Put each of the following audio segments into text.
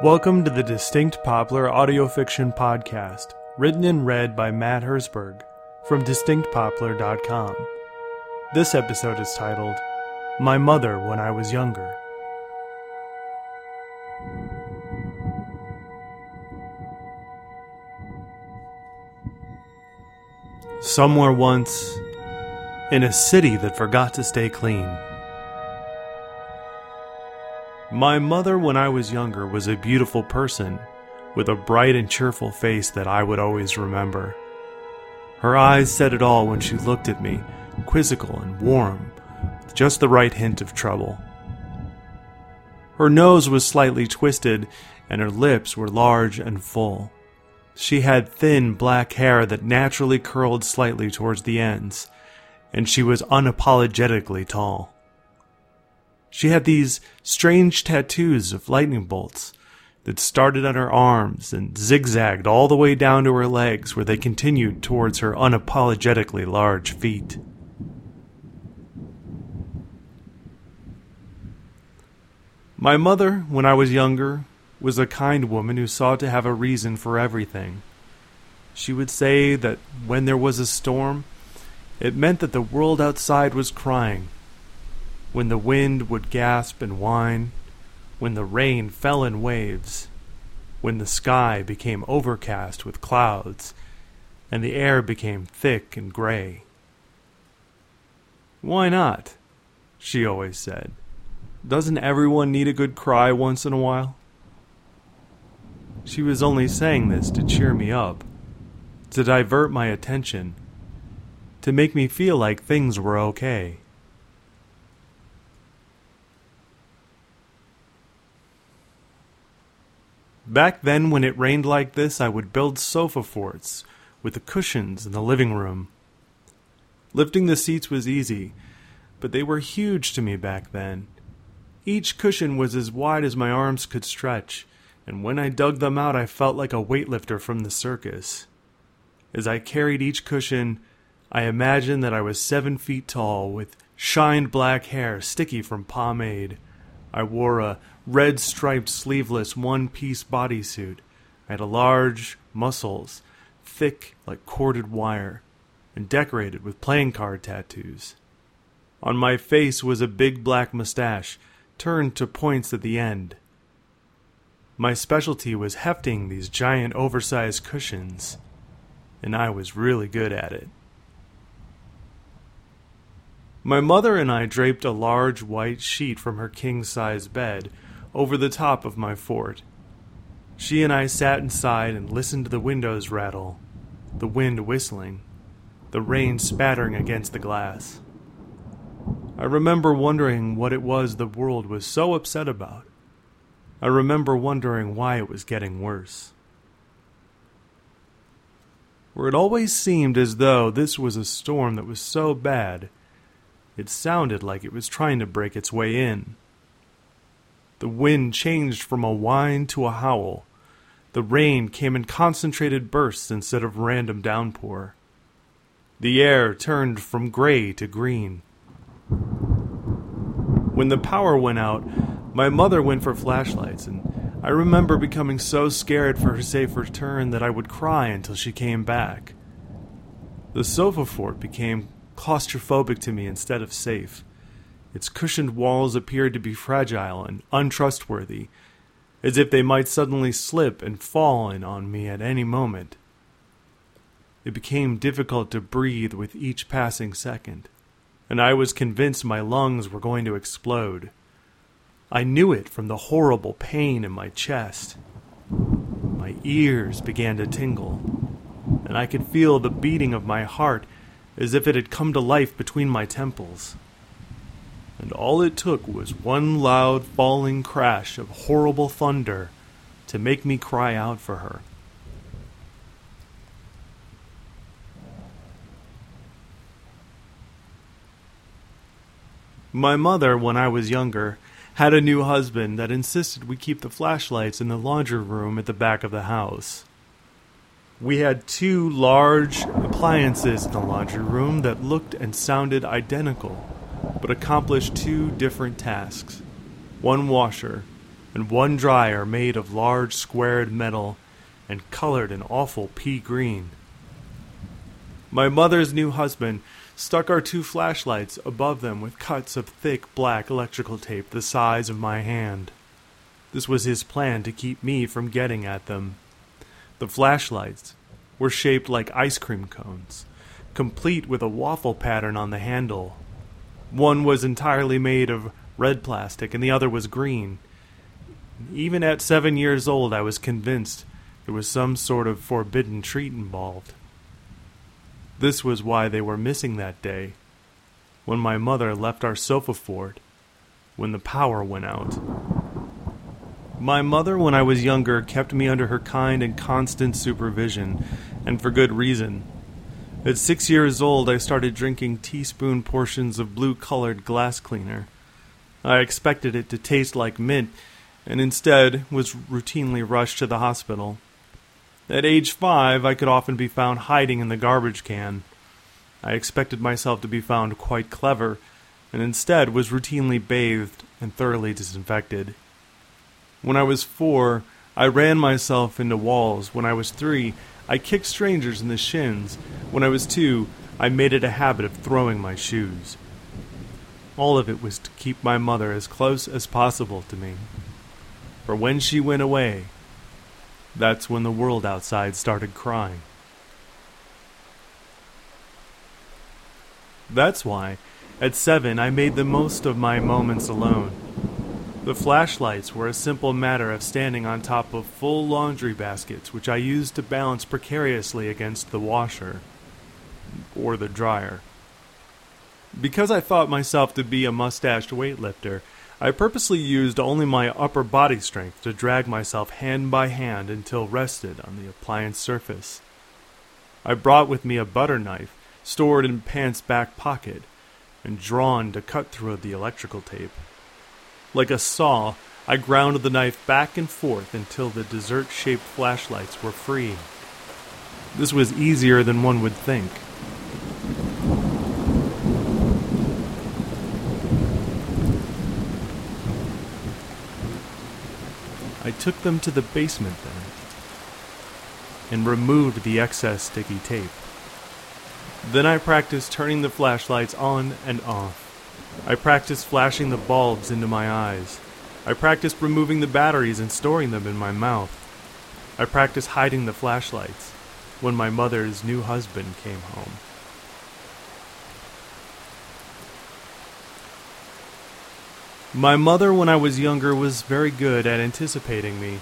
Welcome to the Distinct Poplar audio fiction podcast, written and read by Matt Hersberg from distinctpoplar.com. This episode is titled My Mother When I Was Younger. Somewhere once, in a city that forgot to stay clean. My mother, when I was younger, was a beautiful person with a bright and cheerful face that I would always remember. Her eyes said it all when she looked at me, quizzical and warm, with just the right hint of trouble. Her nose was slightly twisted, and her lips were large and full. She had thin black hair that naturally curled slightly towards the ends, and she was unapologetically tall. She had these strange tattoos of lightning bolts that started on her arms and zigzagged all the way down to her legs, where they continued towards her unapologetically large feet. My mother, when I was younger, was a kind woman who sought to have a reason for everything. She would say that when there was a storm, it meant that the world outside was crying when the wind would gasp and whine, when the rain fell in waves, when the sky became overcast with clouds, and the air became thick and gray. Why not? she always said. Doesn't everyone need a good cry once in a while? She was only saying this to cheer me up, to divert my attention, to make me feel like things were okay. Back then, when it rained like this, I would build sofa forts with the cushions in the living room. Lifting the seats was easy, but they were huge to me back then. Each cushion was as wide as my arms could stretch, and when I dug them out, I felt like a weightlifter from the circus. As I carried each cushion, I imagined that I was seven feet tall, with shined black hair sticky from pomade. I wore a red striped sleeveless one piece bodysuit. I had a large muscles, thick like corded wire, and decorated with playing card tattoos. On my face was a big black mustache, turned to points at the end. My specialty was hefting these giant oversized cushions, and I was really good at it. My mother and I draped a large white sheet from her king size bed over the top of my fort. She and I sat inside and listened to the windows rattle, the wind whistling, the rain spattering against the glass. I remember wondering what it was the world was so upset about. I remember wondering why it was getting worse. For it always seemed as though this was a storm that was so bad, it sounded like it was trying to break its way in. The wind changed from a whine to a howl. The rain came in concentrated bursts instead of random downpour. The air turned from gray to green. When the power went out, my mother went for flashlights, and I remember becoming so scared for her safe return that I would cry until she came back. The sofa fort became claustrophobic to me instead of safe. Its cushioned walls appeared to be fragile and untrustworthy, as if they might suddenly slip and fall in on me at any moment. It became difficult to breathe with each passing second, and I was convinced my lungs were going to explode. I knew it from the horrible pain in my chest. My ears began to tingle, and I could feel the beating of my heart as if it had come to life between my temples and all it took was one loud falling crash of horrible thunder to make me cry out for her. My mother, when I was younger, had a new husband that insisted we keep the flashlights in the laundry room at the back of the house. We had two large appliances in the laundry room that looked and sounded identical but accomplished two different tasks one washer and one dryer made of large squared metal and colored an awful pea green. My mother's new husband stuck our two flashlights above them with cuts of thick black electrical tape the size of my hand. This was his plan to keep me from getting at them. The flashlights were shaped like ice cream cones, complete with a waffle pattern on the handle. One was entirely made of red plastic and the other was green. Even at seven years old, I was convinced there was some sort of forbidden treat involved. This was why they were missing that day, when my mother left our sofa fort, when the power went out. My mother, when I was younger, kept me under her kind and constant supervision, and for good reason. At six years old, I started drinking teaspoon portions of blue colored glass cleaner. I expected it to taste like mint, and instead was routinely rushed to the hospital. At age five, I could often be found hiding in the garbage can. I expected myself to be found quite clever, and instead was routinely bathed and thoroughly disinfected. When I was four, I ran myself into walls. When I was three, I kicked strangers in the shins. When I was two, I made it a habit of throwing my shoes. All of it was to keep my mother as close as possible to me. For when she went away, that's when the world outside started crying. That's why, at seven, I made the most of my moments alone. The flashlights were a simple matter of standing on top of full laundry baskets, which I used to balance precariously against the washer or the dryer. Because I thought myself to be a mustached weightlifter, I purposely used only my upper body strength to drag myself hand by hand until rested on the appliance surface. I brought with me a butter knife, stored in pants' back pocket, and drawn to cut through the electrical tape. Like a saw, I ground the knife back and forth until the dessert shaped flashlights were free. This was easier than one would think. I took them to the basement then and removed the excess sticky tape. Then I practiced turning the flashlights on and off. I practiced flashing the bulbs into my eyes. I practiced removing the batteries and storing them in my mouth. I practiced hiding the flashlights when my mother's new husband came home. My mother, when I was younger, was very good at anticipating me.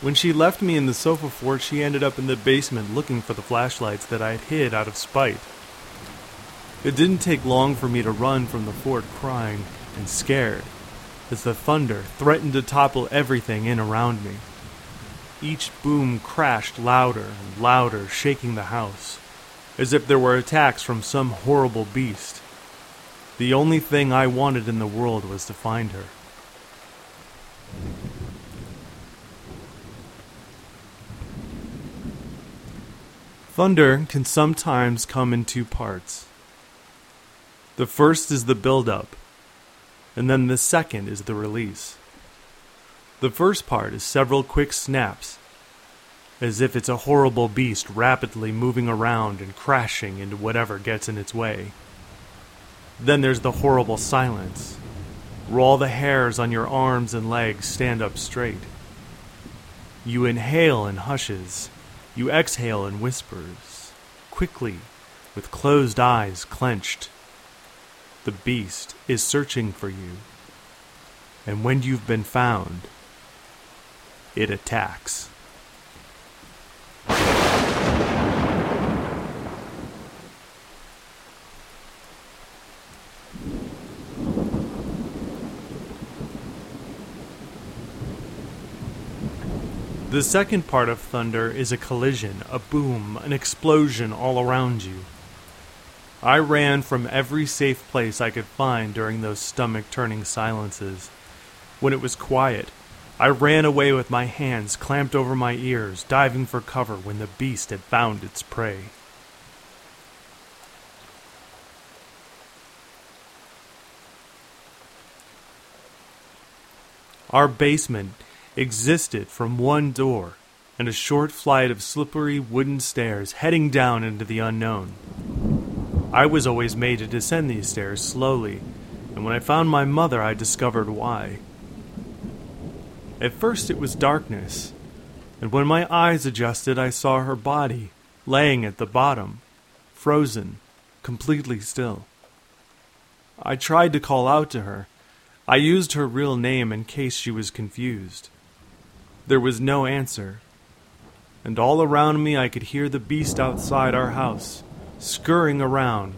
When she left me in the sofa fort, she ended up in the basement looking for the flashlights that I had hid out of spite. It didn't take long for me to run from the fort crying and scared as the thunder threatened to topple everything in around me. Each boom crashed louder and louder, shaking the house, as if there were attacks from some horrible beast. The only thing I wanted in the world was to find her. Thunder can sometimes come in two parts. The first is the build-up, and then the second is the release. The first part is several quick snaps, as if it's a horrible beast rapidly moving around and crashing into whatever gets in its way. Then there's the horrible silence, where all the hairs on your arms and legs stand up straight. You inhale in hushes, you exhale in whispers, quickly, with closed eyes clenched. The beast is searching for you. And when you've been found, it attacks. The second part of thunder is a collision, a boom, an explosion all around you. I ran from every safe place I could find during those stomach turning silences. When it was quiet, I ran away with my hands clamped over my ears, diving for cover when the beast had found its prey. Our basement existed from one door and a short flight of slippery wooden stairs heading down into the unknown. I was always made to descend these stairs slowly, and when I found my mother, I discovered why. At first, it was darkness, and when my eyes adjusted, I saw her body laying at the bottom, frozen, completely still. I tried to call out to her. I used her real name in case she was confused. There was no answer, and all around me I could hear the beast outside our house, scurrying around,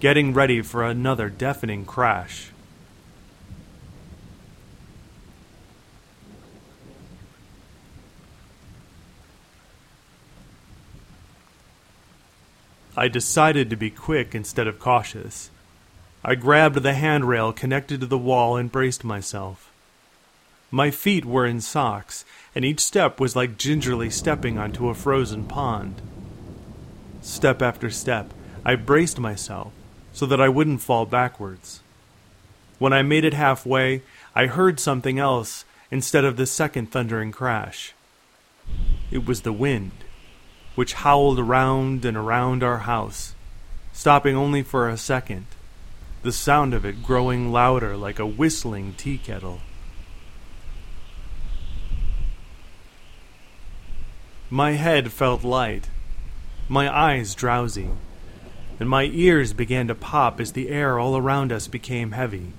getting ready for another deafening crash. I decided to be quick instead of cautious. I grabbed the handrail connected to the wall and braced myself. My feet were in socks, and each step was like gingerly stepping onto a frozen pond. Step after step, I braced myself so that I wouldn't fall backwards. When I made it halfway, I heard something else instead of the second thundering crash. It was the wind, which howled around and around our house, stopping only for a second, the sound of it growing louder like a whistling tea kettle. My head felt light, my eyes drowsy, and my ears began to pop as the air all around us became heavy.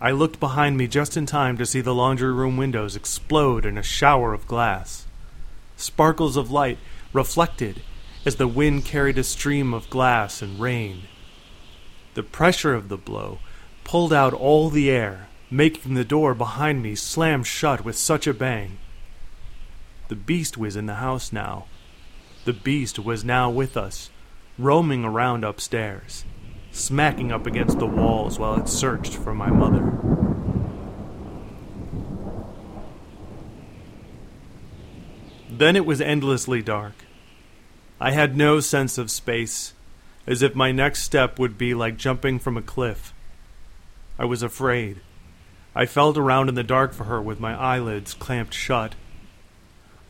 I looked behind me just in time to see the laundry room windows explode in a shower of glass. Sparkles of light reflected as the wind carried a stream of glass and rain. The pressure of the blow pulled out all the air, making the door behind me slam shut with such a bang the beast was in the house now. The beast was now with us, roaming around upstairs, smacking up against the walls while it searched for my mother. Then it was endlessly dark. I had no sense of space, as if my next step would be like jumping from a cliff. I was afraid. I felt around in the dark for her with my eyelids clamped shut.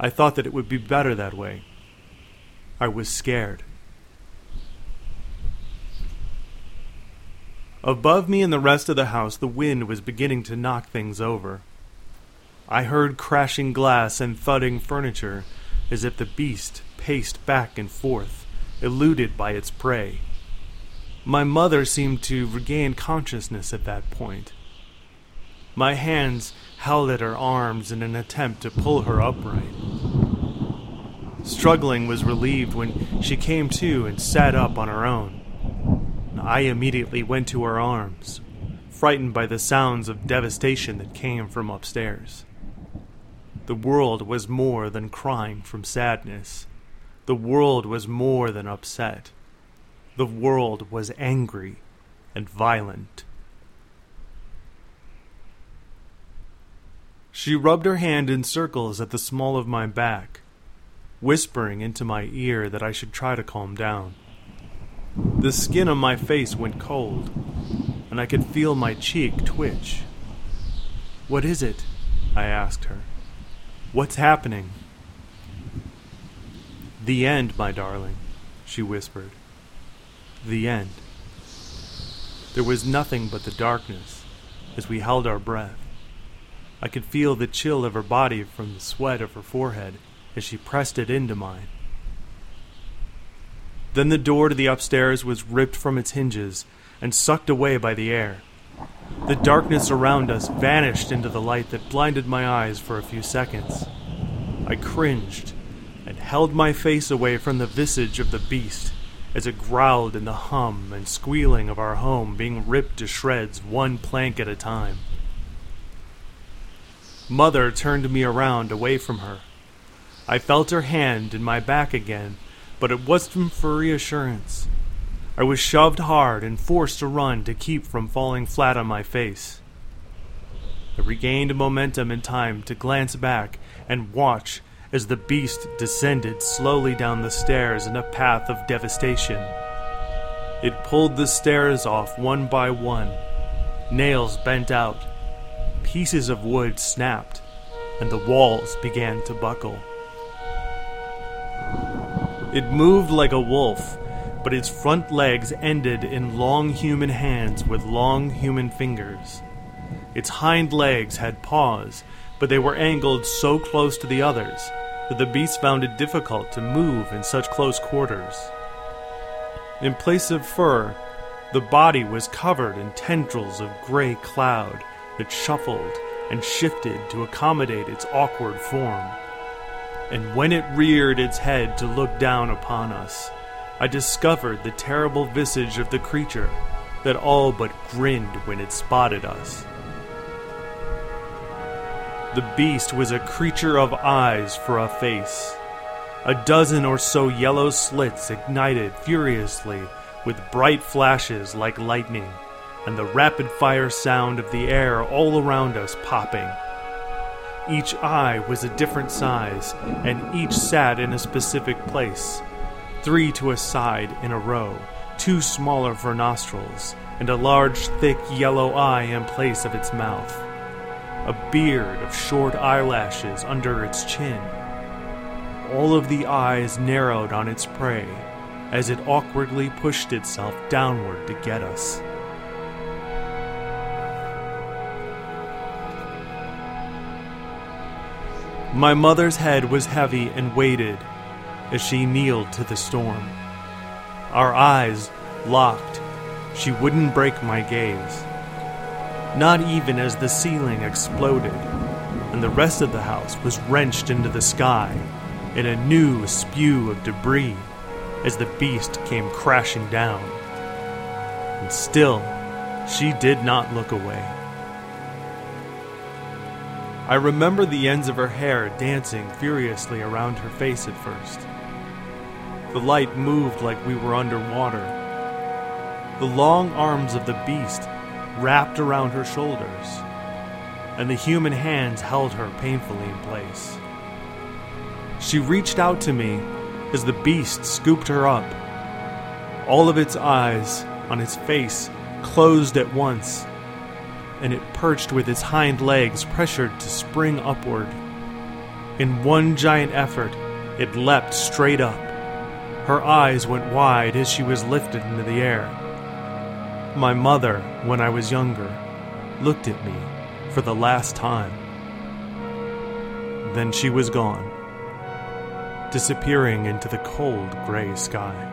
I thought that it would be better that way. I was scared. Above me and the rest of the house, the wind was beginning to knock things over. I heard crashing glass and thudding furniture as if the beast paced back and forth, eluded by its prey. My mother seemed to regain consciousness at that point. My hands held at her arms in an attempt to pull her upright. Struggling was relieved when she came to and sat up on her own. I immediately went to her arms, frightened by the sounds of devastation that came from upstairs. The world was more than crying from sadness. The world was more than upset. The world was angry and violent. She rubbed her hand in circles at the small of my back, whispering into my ear that I should try to calm down. The skin on my face went cold, and I could feel my cheek twitch. What is it? I asked her. What's happening? The end, my darling, she whispered. The end. There was nothing but the darkness as we held our breath. I could feel the chill of her body from the sweat of her forehead as she pressed it into mine. Then the door to the upstairs was ripped from its hinges and sucked away by the air. The darkness around us vanished into the light that blinded my eyes for a few seconds. I cringed and held my face away from the visage of the beast as it growled in the hum and squealing of our home being ripped to shreds one plank at a time. Mother turned me around away from her. I felt her hand in my back again, but it wasn't for reassurance. I was shoved hard and forced to run to keep from falling flat on my face. I regained momentum in time to glance back and watch as the beast descended slowly down the stairs in a path of devastation. It pulled the stairs off one by one, nails bent out, pieces of wood snapped, and the walls began to buckle. It moved like a wolf, but its front legs ended in long human hands with long human fingers. Its hind legs had paws, but they were angled so close to the others that the beast found it difficult to move in such close quarters. In place of fur, the body was covered in tendrils of gray cloud that shuffled and shifted to accommodate its awkward form. And when it reared its head to look down upon us, I discovered the terrible visage of the creature that all but grinned when it spotted us. The beast was a creature of eyes for a face. A dozen or so yellow slits ignited furiously with bright flashes like lightning, and the rapid fire sound of the air all around us popping. Each eye was a different size, and each sat in a specific place three to a side in a row, two smaller for nostrils, and a large, thick yellow eye in place of its mouth. A beard of short eyelashes under its chin. All of the eyes narrowed on its prey as it awkwardly pushed itself downward to get us. My mother's head was heavy and weighted as she kneeled to the storm. Our eyes locked. She wouldn't break my gaze. Not even as the ceiling exploded, and the rest of the house was wrenched into the sky in a new spew of debris as the beast came crashing down. And still, she did not look away. I remember the ends of her hair dancing furiously around her face at first. The light moved like we were underwater. The long arms of the beast wrapped around her shoulders, and the human hands held her painfully in place. She reached out to me as the beast scooped her up. All of its eyes on its face closed at once, and it perched with its hind legs pressured to spring upward. In one giant effort, it leapt straight up. Her eyes went wide as she was lifted into the air. My mother, when I was younger, looked at me for the last time. Then she was gone disappearing into the cold gray sky.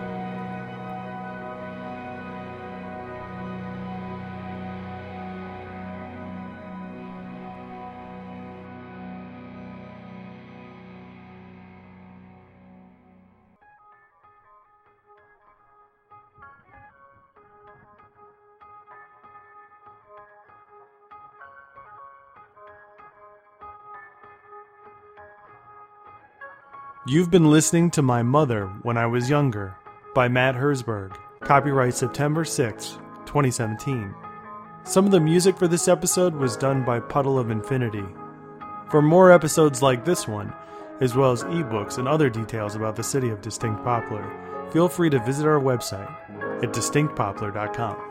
You've been listening to My Mother When I Was Younger by Matt Herzberg. Copyright September 6, 2017. Some of the music for this episode was done by Puddle of Infinity. For more episodes like this one, as well as ebooks and other details about the city of Distinct Poplar, feel free to visit our website at distinctpoplar.com.